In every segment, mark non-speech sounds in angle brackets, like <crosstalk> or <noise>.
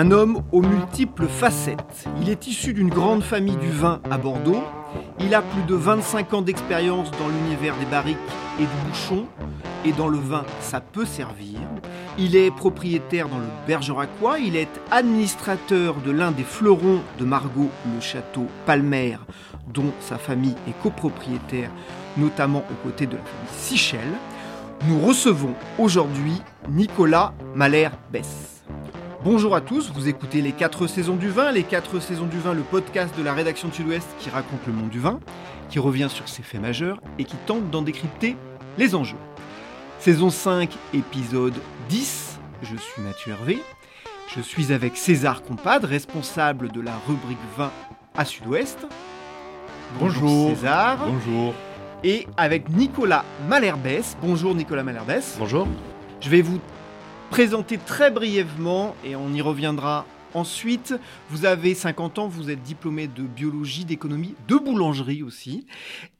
Un homme aux multiples facettes. Il est issu d'une grande famille du vin à Bordeaux. Il a plus de 25 ans d'expérience dans l'univers des barriques et du bouchon. Et dans le vin, ça peut servir. Il est propriétaire dans le Bergeracois. Il est administrateur de l'un des fleurons de Margot, le château Palmer, dont sa famille est copropriétaire, notamment aux côtés de la famille Sichel. Nous recevons aujourd'hui Nicolas Malher-Bess. Bonjour à tous, vous écoutez les 4 saisons du vin, les 4 saisons du vin, le podcast de la rédaction de Sud-Ouest qui raconte le monde du vin, qui revient sur ses faits majeurs et qui tente d'en décrypter les enjeux. Saison 5, épisode 10, je suis Mathieu Hervé, je suis avec César Compad, responsable de la rubrique vin à Sud-Ouest. Bonjour César. Bonjour. Et avec Nicolas Malherbès. Bonjour Nicolas Malherbès. Bonjour. Je vais vous présenter très brièvement et on y reviendra ensuite. Vous avez 50 ans, vous êtes diplômé de biologie, d'économie, de boulangerie aussi.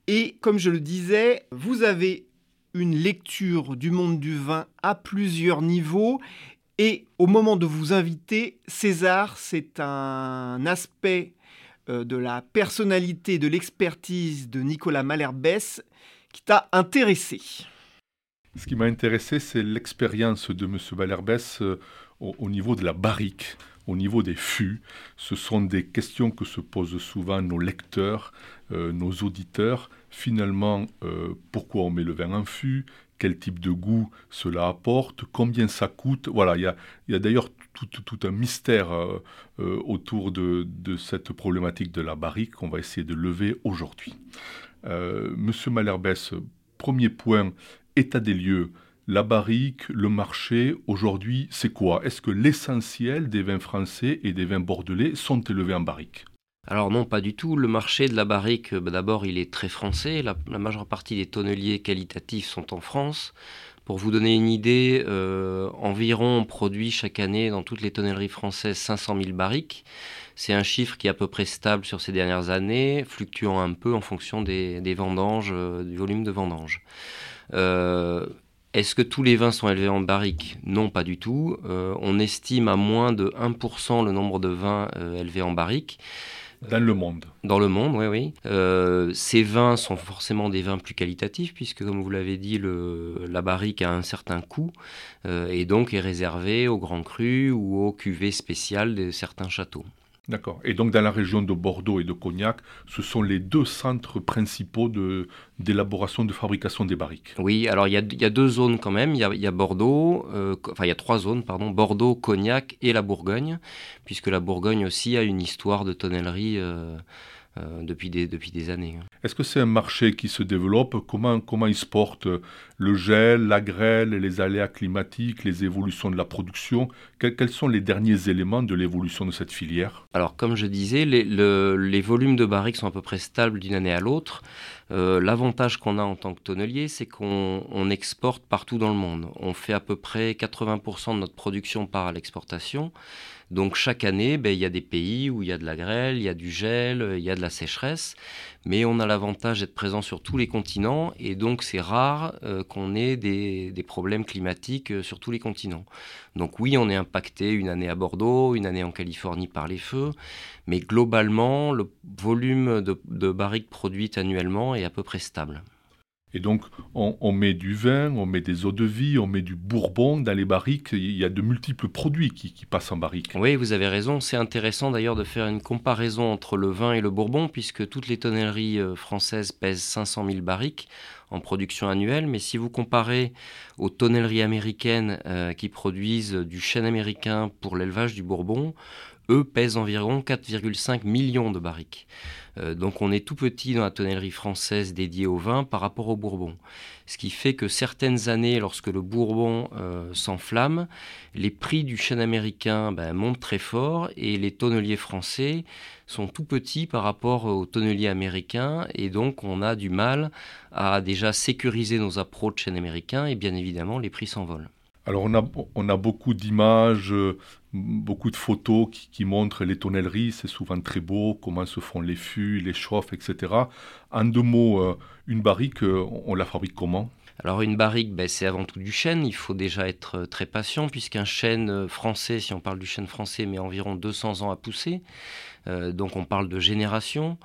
Et comme je le disais, vous avez une lecture du monde du vin à plusieurs niveaux. Et au moment de vous inviter, César, c'est un aspect euh, de la personnalité, de l'expertise de Nicolas Malherbès qui t'a intéressé. Ce qui m'a intéressé, c'est l'expérience de M. Valerbès euh, au, au, niveau de la barrique, au niveau des fûts. Ce sont des questions que se posent souvent nos lecteurs, euh, nos auditeurs. Finalement, euh, pourquoi on met le vin en fût? Quel type de goût cela apporte? Combien ça coûte? Voilà, il y a, d'ailleurs tout, un mystère autour de, de, cette problématique de la barrique qu'on va essayer de lever aujourd'hui. Monsieur Malherbès, premier point, état des lieux, la barrique, le marché, aujourd'hui, c'est quoi? Est-ce que l'essentiel des vins français et des vins bordelais sont élevés en barrique? Alors non, pas du tout. Le marché de la barrique, bah, d'abord, il est très français. La, majeure partie des tonneliers qualitatifs sont en France. Pour vous donner une idée, euh, environ on produit chaque année dans toutes les tonnelleries françaises 500 000 barriques. C'est un chiffre qui est à peu près stable sur ces dernières années, fluctuant un peu en fonction des, des vendanges, euh, du volume de vendanges. Euh, est-ce que tous les vins sont élevés en barrique? Non, pas du tout. Euh, on estime à moins de 1% le nombre de vins euh, élevés en barrique. Dans le monde. Dans le monde, oui, oui. Euh, ces vins sont forcément des vins plus qualitatifs, puisque, comme vous l'avez dit, le, la barrique a un certain coût, euh, et donc est réservée aux grands crus ou aux cuvées spéciales de certains châteaux. D'accord. Et donc dans la région de Bordeaux et de Cognac, ce sont les deux centres principaux d'élaboration, de, fabrication des barriques. Oui, alors il y a, deux zones quand même. Il y a, Bordeaux, euh, enfin il y a trois zones, pardon, Bordeaux, Cognac et la Bourgogne, puisque la Bourgogne aussi a une histoire de tonnellerie. Euh, euh, depuis, depuis des années. Est-ce que c'est un marché qui se développe? Comment, comment il se porte? Le gel, la grêle, les aléas climatiques, les évolutions de la production quels, sont les derniers éléments de l'évolution de cette filière? Alors, comme je disais, les, le, les volumes de barriques sont à peu près stables d'une année à l'autre. Euh, L'avantage qu'on a en tant que tonnelier, c'est qu'on on exporte partout dans le monde. On fait à peu près 80% de notre production par l'exportation. Donc chaque année, ben, il y a des pays où il y a de la grêle, il y a du gel, il y a de la sécheresse, mais on a l'avantage d'être présent sur tous les continents et donc c'est rare euh, qu'on ait des, des, problèmes climatiques euh, sur tous les continents. Donc oui, on est impacté une année à Bordeaux, une année en Californie par les feux, mais globalement, le volume de, de barriques produites annuellement est à peu près stable. Et donc, on, met du vin, on met des eaux de vie, on met du bourbon dans les barriques. Il y a de multiples produits qui, passent en barrique. Oui, vous avez raison. C'est intéressant d'ailleurs de faire une comparaison entre le vin et le bourbon, puisque toutes les tonnelleries euh, françaises pèsent 500 000 barriques en production annuelle. Mais si vous comparez aux tonnelleries américaines euh, qui produisent du chêne américain pour l'élevage du bourbon, eux pèsent environ 4,5 millions de barriques. Euh, donc on est tout petit dans la tonnellerie française dédiée au vin par rapport au bourbon. Ce qui fait que certaines années, lorsque le bourbon euh, s'enflamme, les prix du chêne américain ben, montent très fort et les tonneliers français sont tout petits par rapport aux tonneliers américains et donc on a du mal à déjà sécuriser nos approches de chêne américain et bien évidemment les prix s'envolent. Alors on a, on a beaucoup d'images, euh, beaucoup de photos qui, montrent les tonnelleries, c'est souvent très beau, comment se font les fûts, les chauffes, etc. En deux mots, euh, une barrique, euh, on la fabrique comment? Alors une barrique, ben, c'est avant tout du chêne. Il faut déjà être très patient puisqu'un chêne français, si on parle du chêne français, met environ 200 ans à pousser. Donc on parle de génération.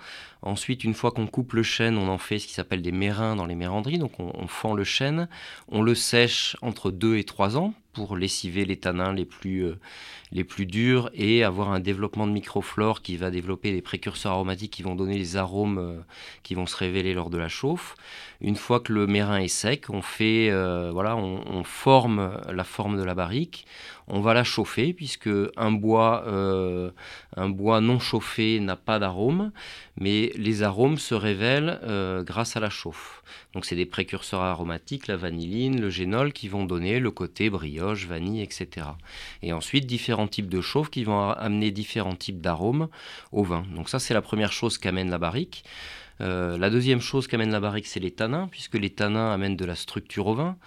Ensuite, une fois qu'on coupe le chêne, on en fait ce qui s'appelle des mérins dans les méranderies. Donc on, fend le chêne, on le sèche entre 2 et 3 ans pour lessiver les tanins les plus, euh, les plus durs et avoir un développement de microflore qui va développer des précurseurs aromatiques qui vont donner les arômes euh, qui vont se révéler lors de la chauffe. Une fois que le mérin est sec, on fait euh, voilà, on, forme la forme de la barrique. On va la chauffer puisque un bois, un bois non chauffé n'a pas d'arôme, mais les arômes se révèlent grâce à la chauffe. Donc c'est des précurseurs aromatiques, la vanilline, le génol, qui vont donner le côté brioche, vanille, etc. Et ensuite différents types de chauffe qui vont amener différents types d'arômes au vin. Donc ça c'est la première chose qu'amène la barrique. Euh, la deuxième chose qu'amène la barrique, c'est les tanins, puisque les tanins amènent de la structure au vin.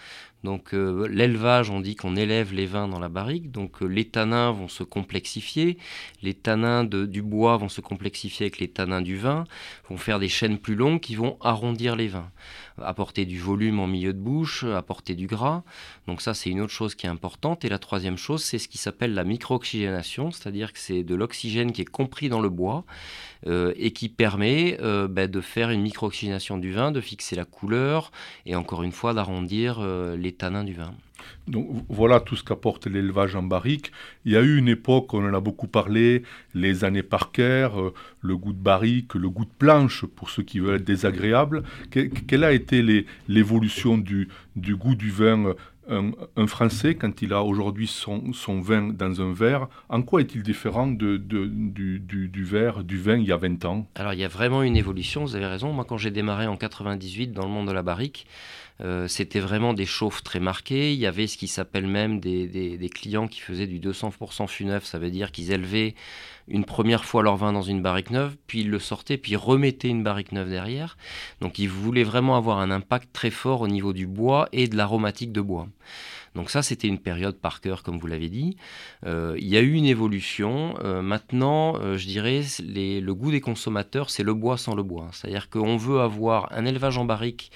Donc euh, l'élevage, on dit qu'on élève les vins dans la barrique, donc euh, les tanins vont se complexifier, les tanins du bois vont se complexifier avec les tanins du vin, vont faire des chaînes plus longues qui vont arrondir les vins, apporter du volume en milieu de bouche, apporter du gras. Donc ça c'est une autre chose qui est importante. Et la troisième chose, c'est ce qui s'appelle la micro-oxygénation, c'est-à-dire que c'est de l'oxygène qui est compris dans le bois euh, et qui permet ben, de faire une micro-oxygénation du vin, de fixer la couleur et encore une fois d'arrondir les tanins du vin. Donc voilà tout ce qu'apporte l'élevage en barrique. Il y a eu une époque, on en a beaucoup parlé, les années Parker, euh, le goût de barrique, le goût de planche pour ceux qui veulent être désagréables. quelle a été l'évolution du, goût du vin euh, un, Français, quand il a aujourd'hui son, vin dans un verre, en quoi est-il différent du, du, verre, du vin il y a 20 ans? Alors il y a vraiment une évolution, vous avez raison. Moi quand j'ai démarré en 98 dans le monde de la barrique, euh, c'était vraiment des chauffes très marquées. Il y avait ce qui s'appelle même des, clients qui faisaient du 200% fût neuf. Ça veut dire qu'ils élevaient une première fois leur vin dans une barrique neuve, puis ils le sortaient, puis ils remettaient une barrique neuve derrière. Donc ils voulaient vraiment avoir un impact très fort au niveau du bois et de l'aromatique de bois. Donc ça, c'était une période par cœur, comme vous l'avez dit. Euh, il y a eu une évolution. Euh, maintenant, je dirais, le goût des consommateurs, c'est le bois sans le bois. C'est-à-dire qu'on veut avoir un élevage en barrique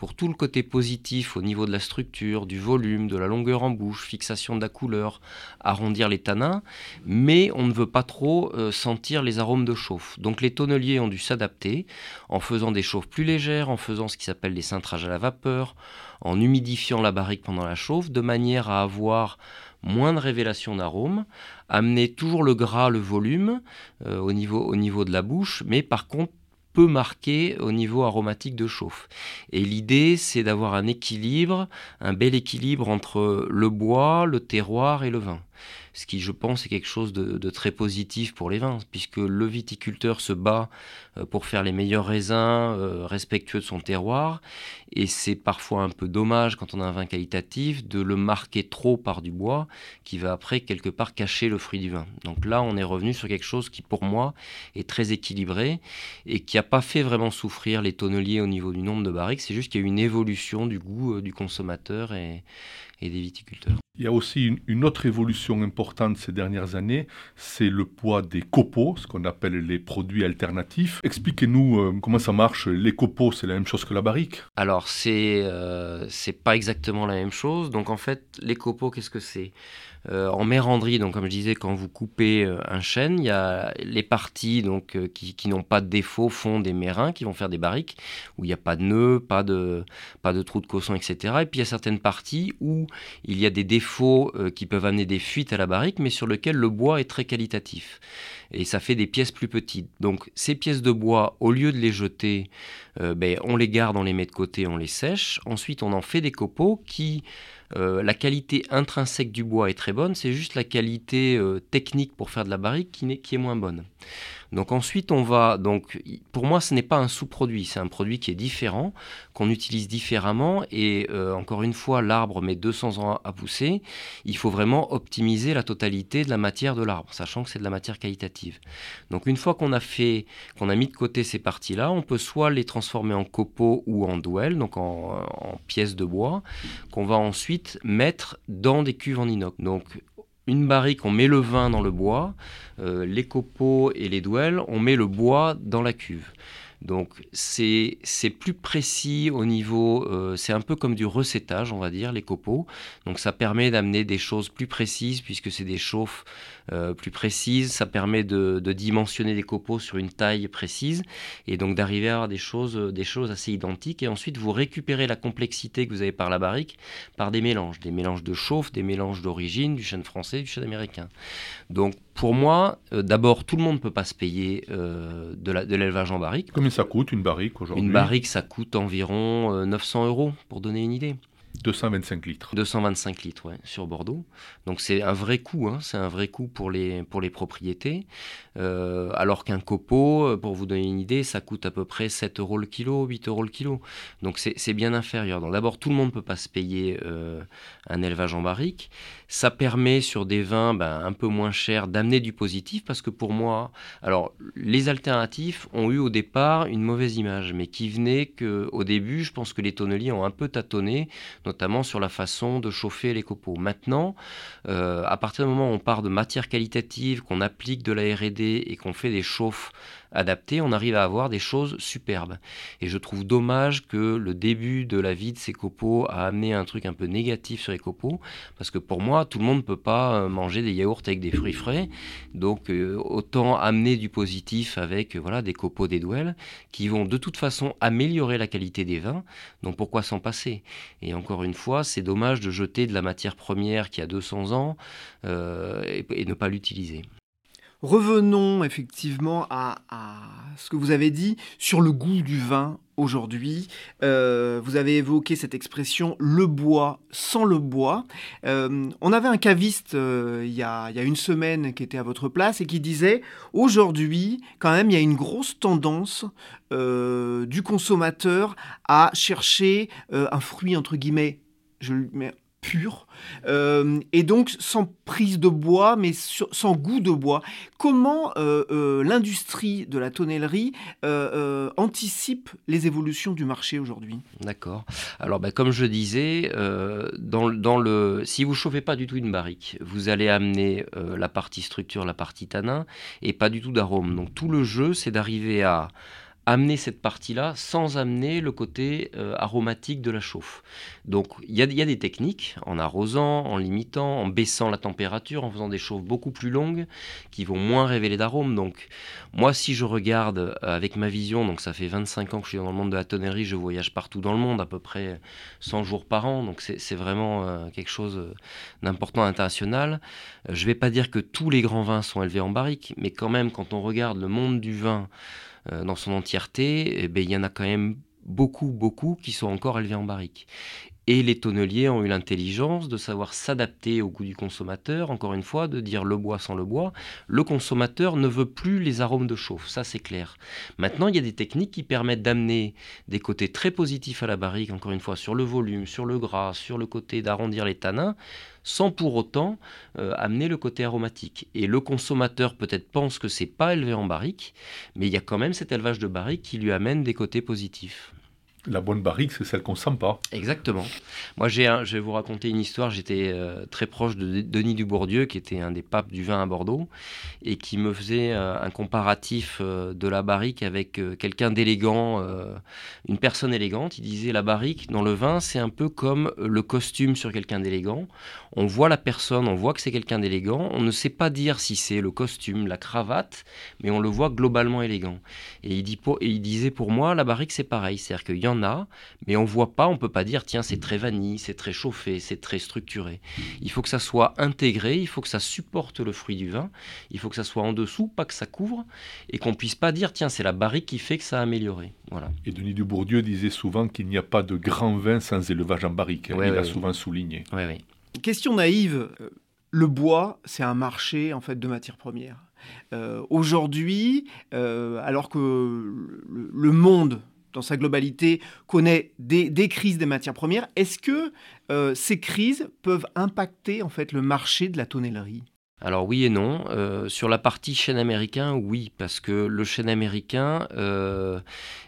pour tout le côté positif au niveau de la structure, du volume, de la longueur en bouche, fixation de la couleur, arrondir les tanins, mais on ne veut pas trop euh, sentir les arômes de chauffe. Donc les tonneliers ont dû s'adapter en faisant des chauffes plus légères, en faisant ce qui s'appelle des cintrages à la vapeur, en humidifiant la barrique pendant la chauffe, de manière à avoir moins de révélation d'arômes, amener toujours le gras, le volume euh, au niveau de la bouche, mais par contre peu marqué au niveau aromatique de chauffe. Et l'idée, c'est d'avoir un équilibre, un bel équilibre entre le bois, le terroir et le vin ce qui, je pense, est quelque chose de, très positif pour les vins, puisque le viticulteur se bat pour faire les meilleurs raisins euh, respectueux de son terroir, et c'est parfois un peu dommage quand on a un vin qualitatif de le marquer trop par du bois, qui va après quelque part cacher le fruit du vin. Donc là, on est revenu sur quelque chose qui, pour moi, est très équilibré et qui n'a pas fait vraiment souffrir les tonneliers au niveau du nombre de barriques, c'est juste qu'il y a eu une évolution du goût euh, du consommateur et des viticulteurs. Il y a aussi une, autre évolution importante ces dernières années, c'est le poids des copeaux, ce qu'on appelle les produits alternatifs. Expliquez-nous euh, comment ça marche. Les copeaux, c'est la même chose que la barrique Alors, c'est euh, pas exactement la même chose. Donc, en fait, les copeaux, qu'est-ce que c'est? En méranderie, donc comme je disais, quand vous coupez un chêne, il y a les parties donc, qui, qui n'ont pas de défaut font des mérins qui vont faire des barriques où il n'y a pas de nœuds, pas de, pas de trous de causson, etc. Et puis il y a certaines parties où il y a des défauts qui peuvent amener des fuites à la barrique, mais sur lesquels le bois est très qualitatif et ça fait des pièces plus petites. Donc ces pièces de bois, au lieu de les jeter, euh, ben, on les garde, on les met de côté, on les sèche. Ensuite, on en fait des copeaux qui, euh, la qualité intrinsèque du bois est très bonne, c'est juste la qualité euh, technique pour faire de la barrique qui, qui est moins bonne. Donc ensuite, on va donc pour moi, ce n'est pas un sous-produit, c'est un produit qui est différent, qu'on utilise différemment. Et euh, encore une fois, l'arbre met 200 ans à pousser. Il faut vraiment optimiser la totalité de la matière de l'arbre, sachant que c'est de la matière qualitative. Donc une fois qu'on a fait, qu'on a mis de côté ces parties-là, on peut soit les transformer en copeaux ou en douelles, donc en, en pièces de bois, qu'on va ensuite mettre dans des cuves en inox. Donc une barrique, on met le vin dans le bois, euh, les copeaux et les douelles, on met le bois dans la cuve. Donc c'est plus précis au niveau, euh, c'est un peu comme du recettage, on va dire, les copeaux. Donc ça permet d'amener des choses plus précises puisque c'est des chauffes euh, plus précises. Ça permet de, dimensionner des copeaux sur une taille précise et donc d'arriver à avoir des choses, des choses assez identiques. Et ensuite vous récupérez la complexité que vous avez par la barrique par des mélanges, des mélanges de chauffe, des mélanges d'origine, du chêne français, du chêne américain. Donc pour moi, euh, d'abord, tout le monde ne peut pas se payer euh, de l'élevage en barrique. Combien ça coûte une barrique aujourd'hui? Une barrique, ça coûte environ 900 euh, euros, pour donner une idée. 225 litres. 225 litres, ouais, sur Bordeaux. Donc c'est un vrai coût, hein, c'est un vrai coût pour les, pour les propriétés. Euh, alors qu'un copeau, euh, pour vous donner une idée, ça coûte à peu près 7 euros le kilo, 8 euros le kilo. Donc c'est bien inférieur. Donc d'abord, tout le monde ne peut pas se payer euh, un élevage en barrique. Ça permet sur des vins ben, un peu moins chers d'amener du positif parce que pour moi, alors les alternatifs ont eu au départ une mauvaise image, mais qui venait qu'au début, je pense que les tonneliers ont un peu tâtonné notamment sur la façon de chauffer les copeaux. Maintenant, euh, à partir du moment où on part de matière qualitative, qu'on applique de la RD et qu'on fait des chauffes adapté, on arrive à avoir des choses superbes. Et je trouve dommage que le début de la vie de ces copeaux a amené un truc un peu négatif sur les copeaux, parce que pour moi, tout le monde ne peut pas euh, manger des yaourts avec des fruits frais, donc euh, autant amener du positif avec euh, voilà des copeaux des douelles qui vont de toute façon améliorer la qualité des vins. Donc pourquoi s'en passer? Et encore une fois, c'est dommage de jeter de la matière première qui a 200 ans et ne pas l'utiliser. Revenons effectivement à, ce que vous avez dit sur le goût du vin aujourd'hui. Euh, vous avez évoqué cette expression le bois sans le bois. Euh, on avait un caviste euh, il, y a, une semaine qui était à votre place et qui disait aujourd'hui, quand même, il y a une grosse tendance du consommateur à chercher un fruit entre guillemets je mets pur, euh, et donc sans prise de bois, mais sans goût de bois. Comment euh, euh, l'industrie de la tonnellerie anticipe les évolutions du marché aujourd'hui? D'accord. Alors, ben, comme je disais, dans, le, si vous chauffez pas du tout une barrique, vous allez amener la partie structure, la partie tanin, et pas du tout d'arôme. Donc tout le jeu, c'est d'arriver à amener cette partie-là sans amener le côté euh, aromatique de la chauffe. Donc il y, a des techniques en arrosant, en limitant, en baissant la température, en faisant des chauffes beaucoup plus longues qui vont moins révéler d'arômes. Donc moi si je regarde euh, avec ma vision, donc ça fait 25 ans que je suis dans le monde de la tonnerie, je voyage partout dans le monde, à peu près 100 jours par an, donc c'est vraiment euh, quelque chose d'important international. je ne vais pas dire que tous les grands vins sont élevés en barrique, mais quand même quand on regarde le monde du vin, dans son entièreté, eh ben, il y en a quand même beaucoup, beaucoup qui sont encore élevés en barrique. Et les tonneliers ont eu l'intelligence de savoir s'adapter au goût du consommateur, encore une fois, de dire le bois sans le bois. Le consommateur ne veut plus les arômes de chauffe, ça c'est clair. Maintenant, il y a des techniques qui permettent d'amener des côtés très positifs à la barrique, encore une fois, sur le volume, sur le gras, sur le côté d'arrondir les tanins, sans pour autant euh, amener le côté aromatique. Et le consommateur peut-être pense que c'est pas élevé en barrique, mais il y a quand même cet élevage de barrique qui lui amène des côtés positifs. La bonne barrique, c'est celle qu'on sent pas. Exactement. Moi, j'ai je vais vous raconter une histoire. J'étais euh, très proche de Denis Dubourdieu, qui était un des papes du vin à Bordeaux, et qui me faisait euh, un comparatif euh, de la barrique avec quelqu'un d'élégant, une personne élégante. Il disait la barrique dans le vin, c'est un peu comme le costume sur quelqu'un d'élégant. On voit la personne, on voit que c'est quelqu'un d'élégant. On ne sait pas dire si c'est le costume, la cravate, mais on le voit globalement élégant. Et il, dit et il disait pour moi, la barrique, c'est pareil. C'est-à-dire qu'il y en a, mais on voit pas, on peut pas dire, tiens, c'est très vanille, c'est très chauffé, c'est très structuré. Il faut que ça soit intégré, il faut que ça supporte le fruit du vin, il faut que ça soit en dessous, pas que ça couvre, et qu'on puisse pas dire, tiens, c'est la barrique qui fait que ça a amélioré. Voilà. Et Denis Dubourdieu disait souvent qu'il n'y a pas de grand vin sans élevage en barrique. Hein. il a souvent souligné. Question naïve. Euh, le bois, c'est un marché en fait de matières premières. Euh, aujourd'hui, euh, alors que le, monde dans sa globalité, connaît des, crises des matières premières. Est-ce que euh, ces crises peuvent impacter en fait le marché de la tonnellerie? Alors oui et non. Euh, sur la partie chêne américain, oui, parce que le chêne américain euh,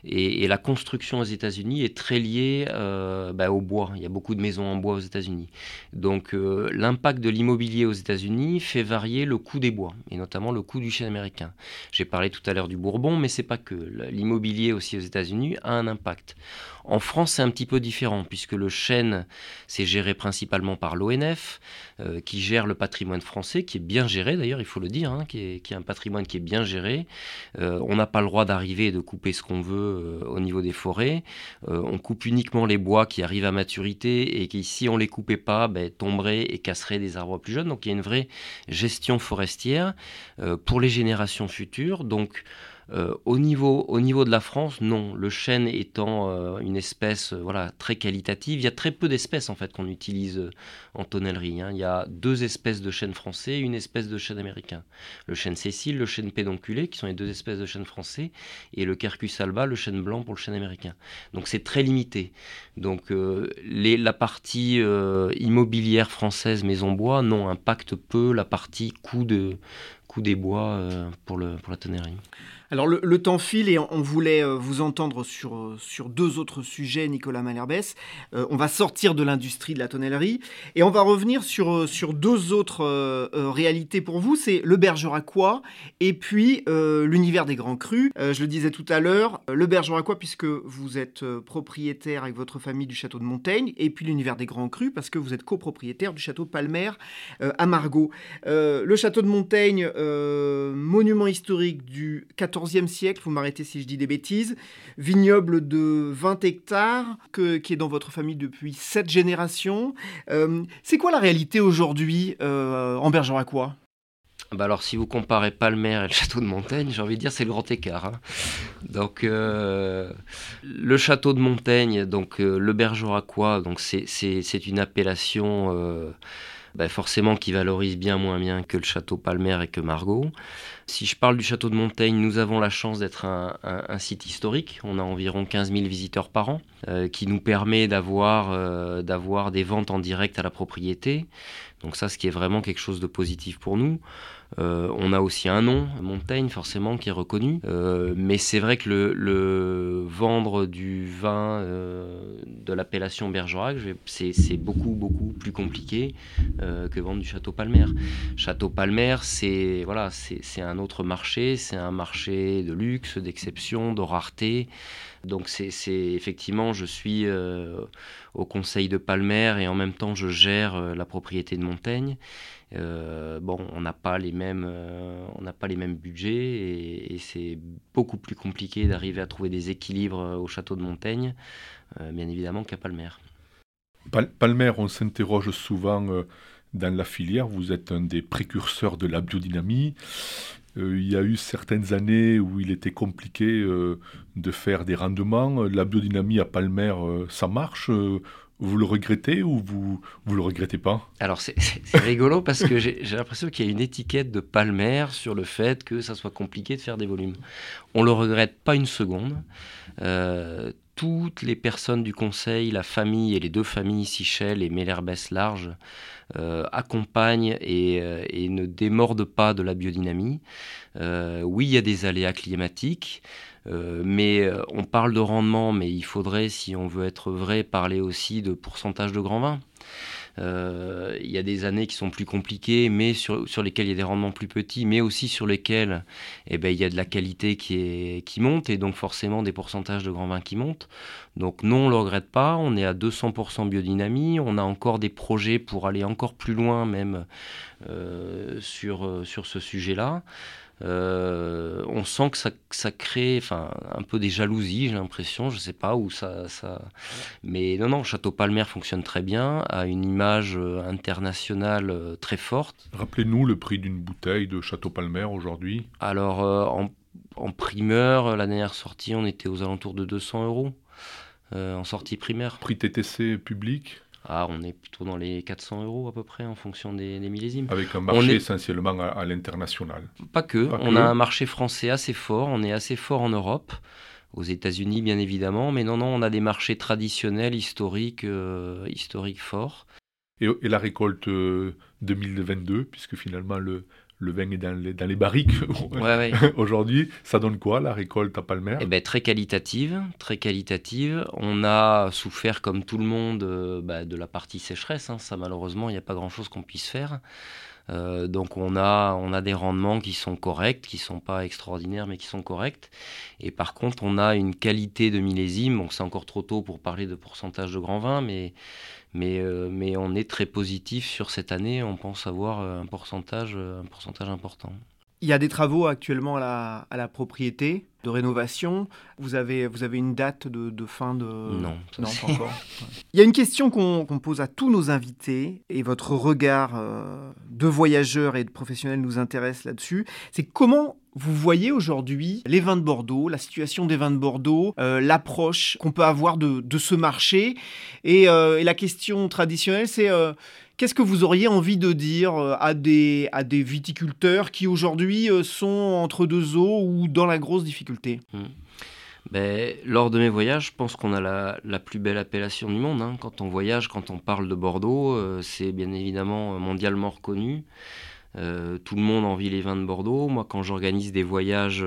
et, la construction aux États-Unis est très liée euh, bah, au bois. Il y a beaucoup de maisons en bois aux États-Unis. Donc l'impact de l'immobilier aux États-Unis fait varier le coût des bois, et notamment le coût du chêne américain. J'ai parlé tout à l'heure du Bourbon, mais c'est pas que. L'immobilier aussi aux États-Unis a un impact. En France, c'est un petit peu différent, puisque le chêne, c'est géré principalement par l'ONF, euh, qui gère le patrimoine français, qui est bien géré d'ailleurs, il faut le dire, hein, qui, est, un patrimoine qui est bien géré. Euh, on n'a pas le droit d'arriver et de couper ce qu'on veut euh, au niveau des forêts. on coupe uniquement les bois qui arrivent à maturité et qui, si on les coupait pas, ben, tomberaient et casseraient des arbres plus jeunes. Donc il y a une vraie gestion forestière pour les générations futures. Donc euh, au, niveau, au niveau de la France, non. Le chêne étant euh, une espèce euh, voilà, très qualitative, il y a très peu d'espèces en fait qu'on utilise en tonnellerie. Hein. Il y a deux espèces de chêne français et une espèce de chêne américain. Le chêne Cécile, le chêne pédonculé, qui sont les deux espèces de chêne français, et le Quercus alba, le chêne blanc pour le chêne américain. Donc c'est très limité. Donc la partie immobilière française maison bois, non, impacte peu la partie coût, de, coût des bois pour, le, pour la tonnerie. Alors le, temps file et on voulait euh, vous entendre sur, euh, sur deux autres sujets, Nicolas Malherbès. Euh, on va sortir de l'industrie de la tonnellerie et on va revenir sur, sur deux autres réalités pour vous. C'est le Bergeracois et puis l'univers des grands crus. je le disais tout à l'heure, le Bergeracois puisque vous êtes propriétaire avec votre famille du château de Montaigne et puis l'univers des grands crus parce que vous êtes copropriétaire du château Palmer à Margaux. le château de Montaigne, monument historique du 14 14e siècle, vous m'arrêtez si je dis des bêtises, vignoble de 20 hectares qui est dans votre famille depuis 7 générations. Euh, c'est quoi la réalité aujourd'hui euh, en Bergeracois? Bah alors, si vous comparez Palmer et le château de Montaigne, j'ai envie de dire c'est le grand écart. Hein. Donc, euh, le château de Montaigne, donc le Bergeracois, donc c'est une appellation bah, forcément qui valorise bien moins bien que le château Palmer et que Margot. Si je parle du château de Montaigne, nous avons la chance d'être un, site historique. On a environ 15 000 visiteurs par an, euh, qui nous permet euh, d'avoir des ventes en direct à la propriété. Donc ça, ce qui est vraiment quelque chose de positif pour nous. Euh, on a aussi un nom, Montaigne forcément, qui est reconnu. Euh, mais c'est vrai que le, vendre du vin euh, de l'appellation Bergerac, c'est beaucoup beaucoup plus compliqué que vendre du Château Palmer. Château Palmer, c'est voilà, un autre marché, c'est un marché de luxe, d'exception, de rareté. Donc c'est effectivement, je suis au conseil de Palmer et en même temps je gère la propriété de Montaigne. Euh, bon, on n'a pas les mêmes, euh, pas les mêmes budgets et, c'est beaucoup plus compliqué d'arriver à trouver des équilibres euh, au château de Montaigne, bien évidemment qu'à Palmer. Palmer, on s'interroge souvent dans la filière. Vous êtes un des précurseurs de la biodynamie. Il y a eu certaines années où il était compliqué de faire des rendements. La biodynamie à Palmer, ça marche vous le regrettez ou vous vous le regrettez pas? Alors c'est rigolo parce que j'ai l'impression qu'il y a une étiquette de Palmer sur le fait que ça soit compliqué de faire des volumes. On le regrette pas une seconde. Euh, toutes les personnes du conseil, la famille et les deux familles, Sichel et Mellerbès Large, euh, accompagnent et, euh, et, ne démordent pas de la biodynamie. oui, il y a des aléas climatiques. mais on parle de rendement, mais il faudrait, si on veut être vrai, parler aussi de pourcentage de grand vin. Euh, il y a des années qui sont plus compliquées, mais sur, lesquelles il y a des rendements plus petits, mais aussi sur lesquels eh ben, il y a de la qualité qui, monte et donc forcément des pourcentages de grands vins qui montent. Donc non, on ne le regrette pas, on est à 200% biodynamie, on a encore des projets pour aller encore plus loin même euh, sur, euh, sur ce sujet-là. Euh, on sent que ça, crée enfin, un peu des jalousies, j'ai l'impression, je ne sais pas où ça, ça... Mais non, non, Château Palmer fonctionne très bien, a une image euh, internationale euh, très forte. Rappelez-nous le prix d'une bouteille de Château Palmer aujourd'hui Alors, en, en, primeur, la dernière sortie, on était aux alentours de 200 euros en sortie primaire. Prix TTC public? Ah, on est plutôt dans les 400 euros à peu près en fonction des, millésimes. Avec un marché essentiellement à, l'international. Pas que. on a un marché français assez fort. On est assez fort en Europe, aux États-Unis bien évidemment, mais non, non, on a des marchés traditionnels, historiques, euh, historiques forts. Et, et la récolte 2022, euh, puisque finalement le, le vin est dans les, dans les barriques <laughs> aujourd'hui. Ça donne quoi la récolte à Palmer? Eh ben, Très qualitative, très qualitative. On a souffert comme tout le monde euh, bah, de la partie sécheresse. Hein. Ça malheureusement, il n'y a pas grand-chose qu'on puisse faire. Euh, donc on a, on a des rendements qui sont corrects, qui ne sont pas extraordinaires mais qui sont corrects. Et par contre on a une qualité de millésime, bon c'est encore trop tôt pour parler de pourcentage de grand vin, mais, mais, euh, mais on est très positif sur cette année, on pense avoir euh, un pourcentage, un pourcentage important. Il y a des travaux actuellement à la, à la propriété de rénovation. Vous avez, vous avez une date de, de fin de... Non, non pas encore. Il y a une question qu'on pose à tous nos invités, et votre regard euh, de voyageur et de professionnel nous intéresse là-dessus. C'est comment vous voyez aujourd'hui les vins de Bordeaux, la situation des vins de Bordeaux, euh, l'approche qu'on peut avoir de, ce marché. Et, euh, et, la question traditionnelle, c'est Qu'est-ce que vous auriez envie de dire euh, à des, viticulteurs qui aujourd'hui euh, sont entre deux eaux ou dans la grosse difficulté? Hmm. ben, lors de mes voyages, je pense qu'on a la, plus belle appellation du monde. Hein. Quand on voyage, quand on parle de Bordeaux, euh, c'est bien évidemment mondialement reconnu. Tout le monde envie les vins de Bordeaux. Moi, quand j'organise des voyages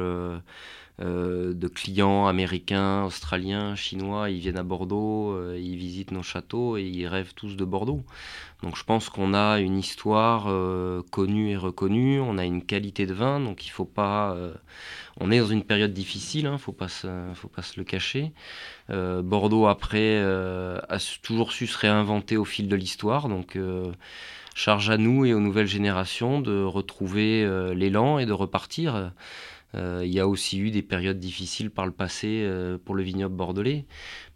euh, de clients américains, australiens, chinois, ils viennent à Bordeaux, euh, ils visitent nos châteaux et ils rêvent tous de Bordeaux. Donc je pense qu'on a une histoire euh, connue et reconnue, on a une qualité de vin, donc il faut pas... on est dans une période difficile, hein, faut faut pas se le cacher. Bordeaux après a toujours su se réinventer au fil de l'histoire, donc charge à nous et aux nouvelles générations de retrouver l'élan et de repartir. Euh, il y a aussi eu des périodes difficiles par le passé euh, pour le vignoble bordelais,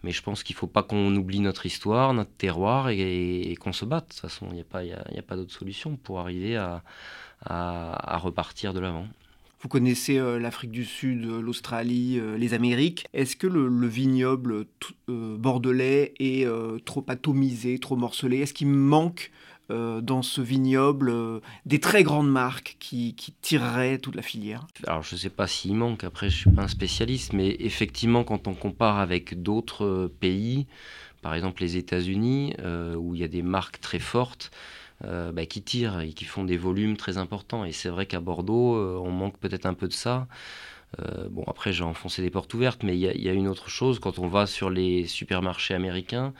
mais je pense qu'il ne faut pas qu'on oublie notre histoire, notre terroir et, qu'on se batte. De toute façon, il n'y a pas, pas d'autre solution pour arriver à, repartir de l'avant. Vous connaissez euh, l'Afrique du Sud, l'Australie, les Amériques. Est-ce que le vignoble bordelais est trop atomisé, trop morcelé? Est-ce qu'il manque euh, dans ce vignoble euh, des très grandes marques qui, qui, tireraient toute la filière Alors je ne sais pas s'il manque, après je ne suis pas un spécialiste, mais effectivement quand on compare avec d'autres pays, par exemple les États-Unis, euh, où il y a des marques très fortes, bah, qui tirent et qui font des volumes très importants. Et c'est vrai qu'à Bordeaux, on manque peut-être un peu de ça. Euh, bon, après, j'ai enfoncé des portes ouvertes, mais il y, a une autre chose. Quand on va sur les supermarchés américains,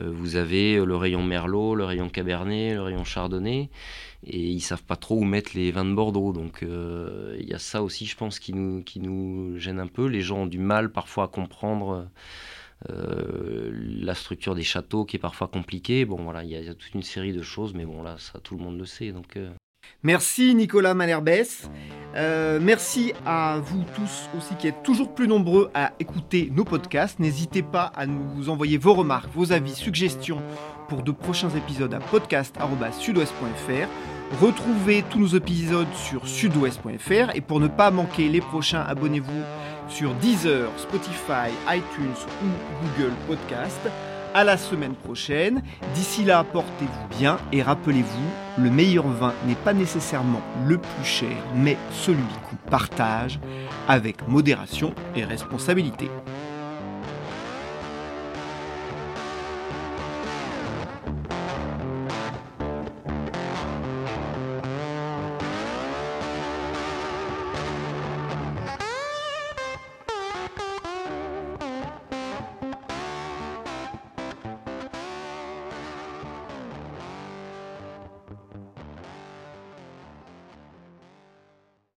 euh, vous avez le rayon Merlot, le rayon Cabernet, le rayon Chardonnay, et ils savent pas trop où mettre les vins de Bordeaux. Donc, euh, il y a ça aussi, je pense, qui nous, qui nous gêne un peu. Les gens ont du mal parfois à comprendre. la structure des châteaux qui est parfois compliquée. Bon, voilà, il y, a toute une série de choses, mais bon, là, ça, tout le monde le sait. Donc, Merci Nicolas Malherbès. Euh, merci à vous tous aussi qui êtes toujours plus nombreux à écouter nos podcasts. N'hésitez pas à nous envoyer vos remarques, vos avis, suggestions pour de prochains épisodes à podcast.sudouest.fr. Retrouvez tous nos épisodes sur sudouest.fr et pour ne pas manquer les prochains, abonnez-vous sur Deezer, Spotify, iTunes ou Google Podcast. À la semaine prochaine. D'ici là, portez-vous bien et rappelez-vous, le meilleur vin n'est pas nécessairement le plus cher, mais celui qu'on partage avec modération et responsabilité.